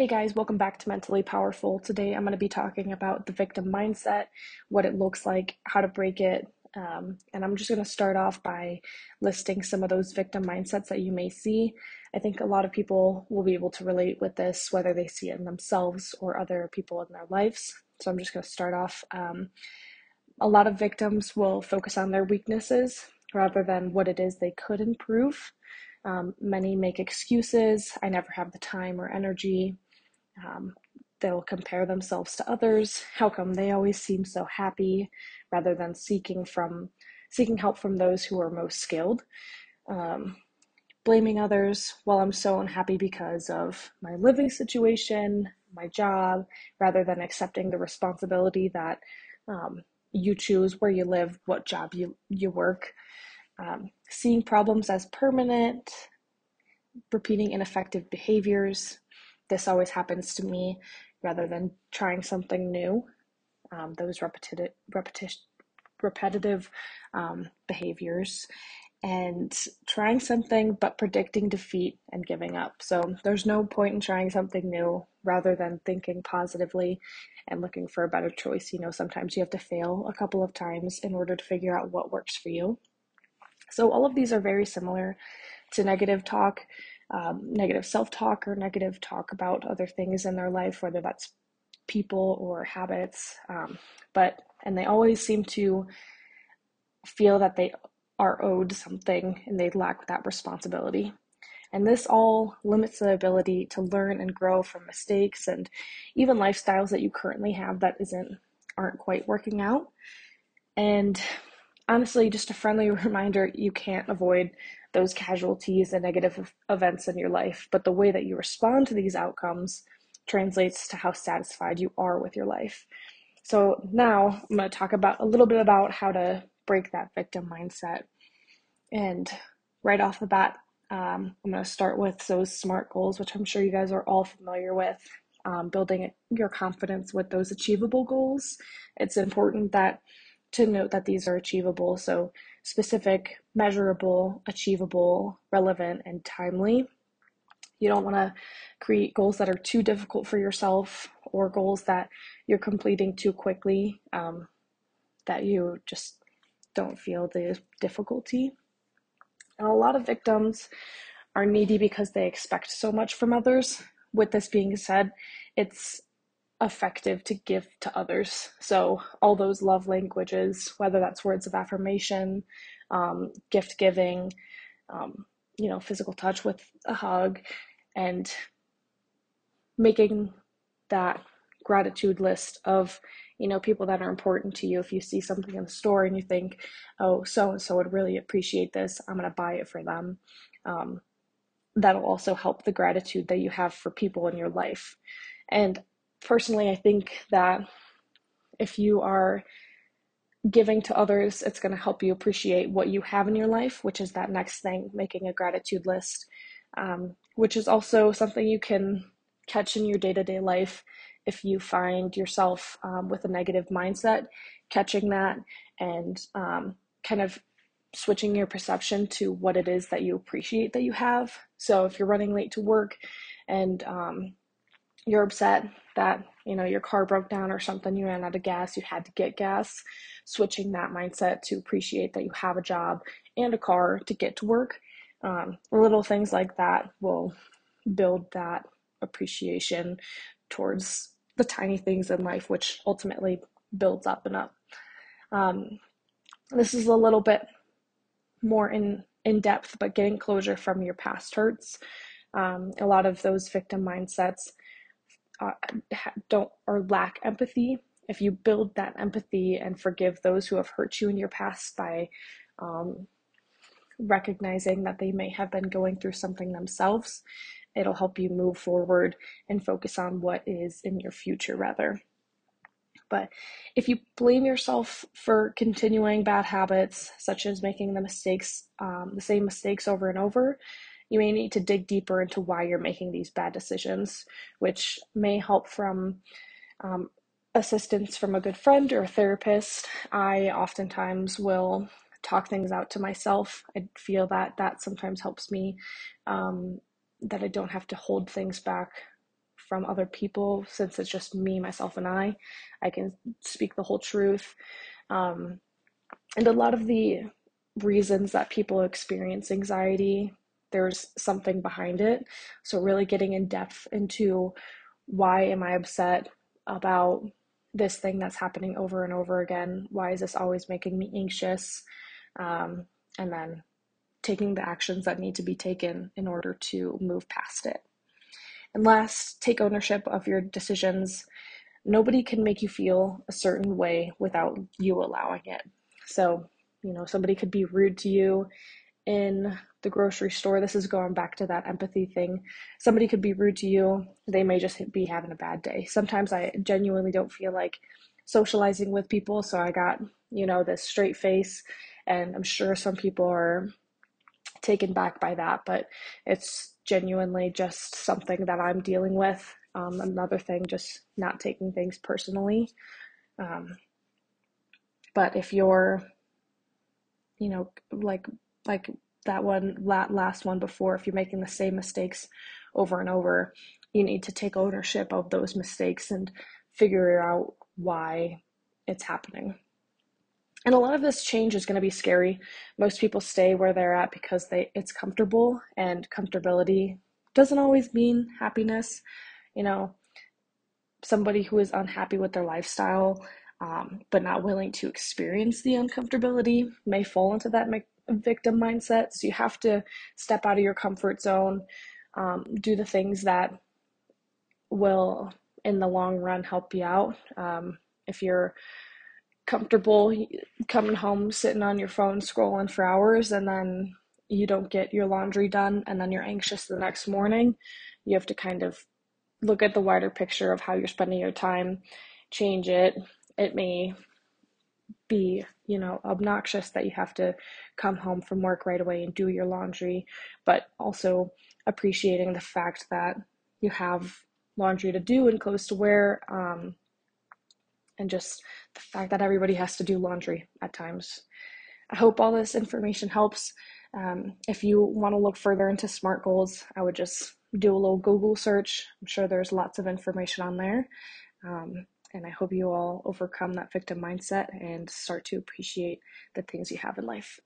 Hey guys, welcome back to Mentally Powerful. Today I'm going to be talking about the victim mindset, what it looks like, how to break it, um, and I'm just going to start off by listing some of those victim mindsets that you may see. I think a lot of people will be able to relate with this, whether they see it in themselves or other people in their lives. So I'm just going to start off. Um, a lot of victims will focus on their weaknesses rather than what it is they could improve. Um, many make excuses. I never have the time or energy. Um, they'll compare themselves to others. How come they always seem so happy, rather than seeking from seeking help from those who are most skilled. Um, blaming others. Well, I'm so unhappy because of my living situation, my job, rather than accepting the responsibility that um, you choose where you live, what job you you work. Um, seeing problems as permanent, repeating ineffective behaviors, this always happens to me rather than trying something new. Um, those repetitive, repetition, repetitive um, behaviors and trying something but predicting defeat and giving up. So there's no point in trying something new rather than thinking positively and looking for a better choice. You know, sometimes you have to fail a couple of times in order to figure out what works for you. So all of these are very similar to negative talk um, negative self talk or negative talk about other things in their life, whether that's people or habits. Um, but, and they always seem to feel that they are owed something and they lack that responsibility. And this all limits the ability to learn and grow from mistakes and even lifestyles that you currently have that isn't aren't quite working out. And honestly, just a friendly reminder you can't avoid those casualties and negative events in your life, but the way that you respond to these outcomes translates to how satisfied you are with your life. So now I'm going to talk about a little bit about how to break that victim mindset. And right off the bat, um, I'm going to start with those SMART goals, which I'm sure you guys are all familiar with. Um, building your confidence with those achievable goals. It's important that to note that these are achievable. So specific, measurable, achievable, relevant, and timely. You don't want to create goals that are too difficult for yourself or goals that you're completing too quickly, um, that you just don't feel the difficulty. And a lot of victims are needy because they expect so much from others. With this being said, it's effective to give to others. So, all those love languages, whether that's words of affirmation, um, gift giving, um, you know, physical touch with a hug, and making that gratitude list of you know people that are important to you if you see something in the store and you think oh so and so would really appreciate this i'm going to buy it for them um, that'll also help the gratitude that you have for people in your life and personally, I think that if you are giving to others, it's going to help you appreciate what you have in your life, which is that next thing, making a gratitude list, um, which is also something you can catch in your day to day life if you find yourself um, with a negative mindset, catching that and um, kind of switching your perception to what it is that you appreciate that you have. So if you're running late to work and um, you're upset that you know your car broke down or something you ran out of gas you had to get gas switching that mindset to appreciate that you have a job and a car to get to work um, little things like that will build that appreciation towards the tiny things in life which ultimately builds up and up. Um, this is a little bit more in in depth but getting closure from your past hurts. Um, a lot of those victim mindsets uh, don't or lack empathy, if you build that empathy and forgive those who have hurt you in your past by um, recognizing that they may have been going through something themselves, it'll help you move forward and focus on what is in your future rather. But if you blame yourself for continuing bad habits, such as making the mistakes, um, the same mistakes over and over, you may need to dig deeper into why you're making these bad decisions, which may help from um, assistance from a good friend or a therapist. I oftentimes will talk things out to myself. I feel that that sometimes helps me, um, that I don't have to hold things back from other people since it's just me, myself, and I. I can speak the whole truth. Um, and a lot of the reasons that people experience anxiety, there's something behind it. So, really getting in depth into why am I upset about this thing that's happening over and over again? Why is this always making me anxious? Um, and then taking the actions that need to be taken in order to move past it. And last, take ownership of your decisions. Nobody can make you feel a certain way without you allowing it. So, you know, somebody could be rude to you in the grocery store. This is going back to that empathy thing. Somebody could be rude to you. They may just be having a bad day. Sometimes I genuinely don't feel like socializing with people, so I got, you know, this straight face and I'm sure some people are taken back by that, but it's genuinely just something that I'm dealing with. Um, another thing, just not taking things personally. Um, but if you're, you know, like like that one that last one before, if you're making the same mistakes over and over, you need to take ownership of those mistakes and figure out why it's happening. And a lot of this change is going to be scary. Most people stay where they're at because they it's comfortable and comfortability doesn't always mean happiness. You know, somebody who is unhappy with their lifestyle um, but not willing to experience the uncomfortability may fall into that victim mindset. So you have to step out of your comfort zone, um, do the things that will, in the long run, help you out. Um, if you're comfortable coming home, sitting on your phone, scrolling for hours, and then you don't get your laundry done, and then you're anxious the next morning, you have to kind of look at the wider picture of how you're spending your time, change it. It may be, you know, obnoxious that you have to come home from work right away and do your laundry, but also appreciating the fact that you have laundry to do and clothes to wear. Um, and just the fact that everybody has to do laundry at times. I hope all this information helps. Um, if you want to look further into SMART goals, I would just do a little Google search. I'm sure there's lots of information on there. Um, and I hope you all overcome that victim mindset and start to appreciate the things you have in life.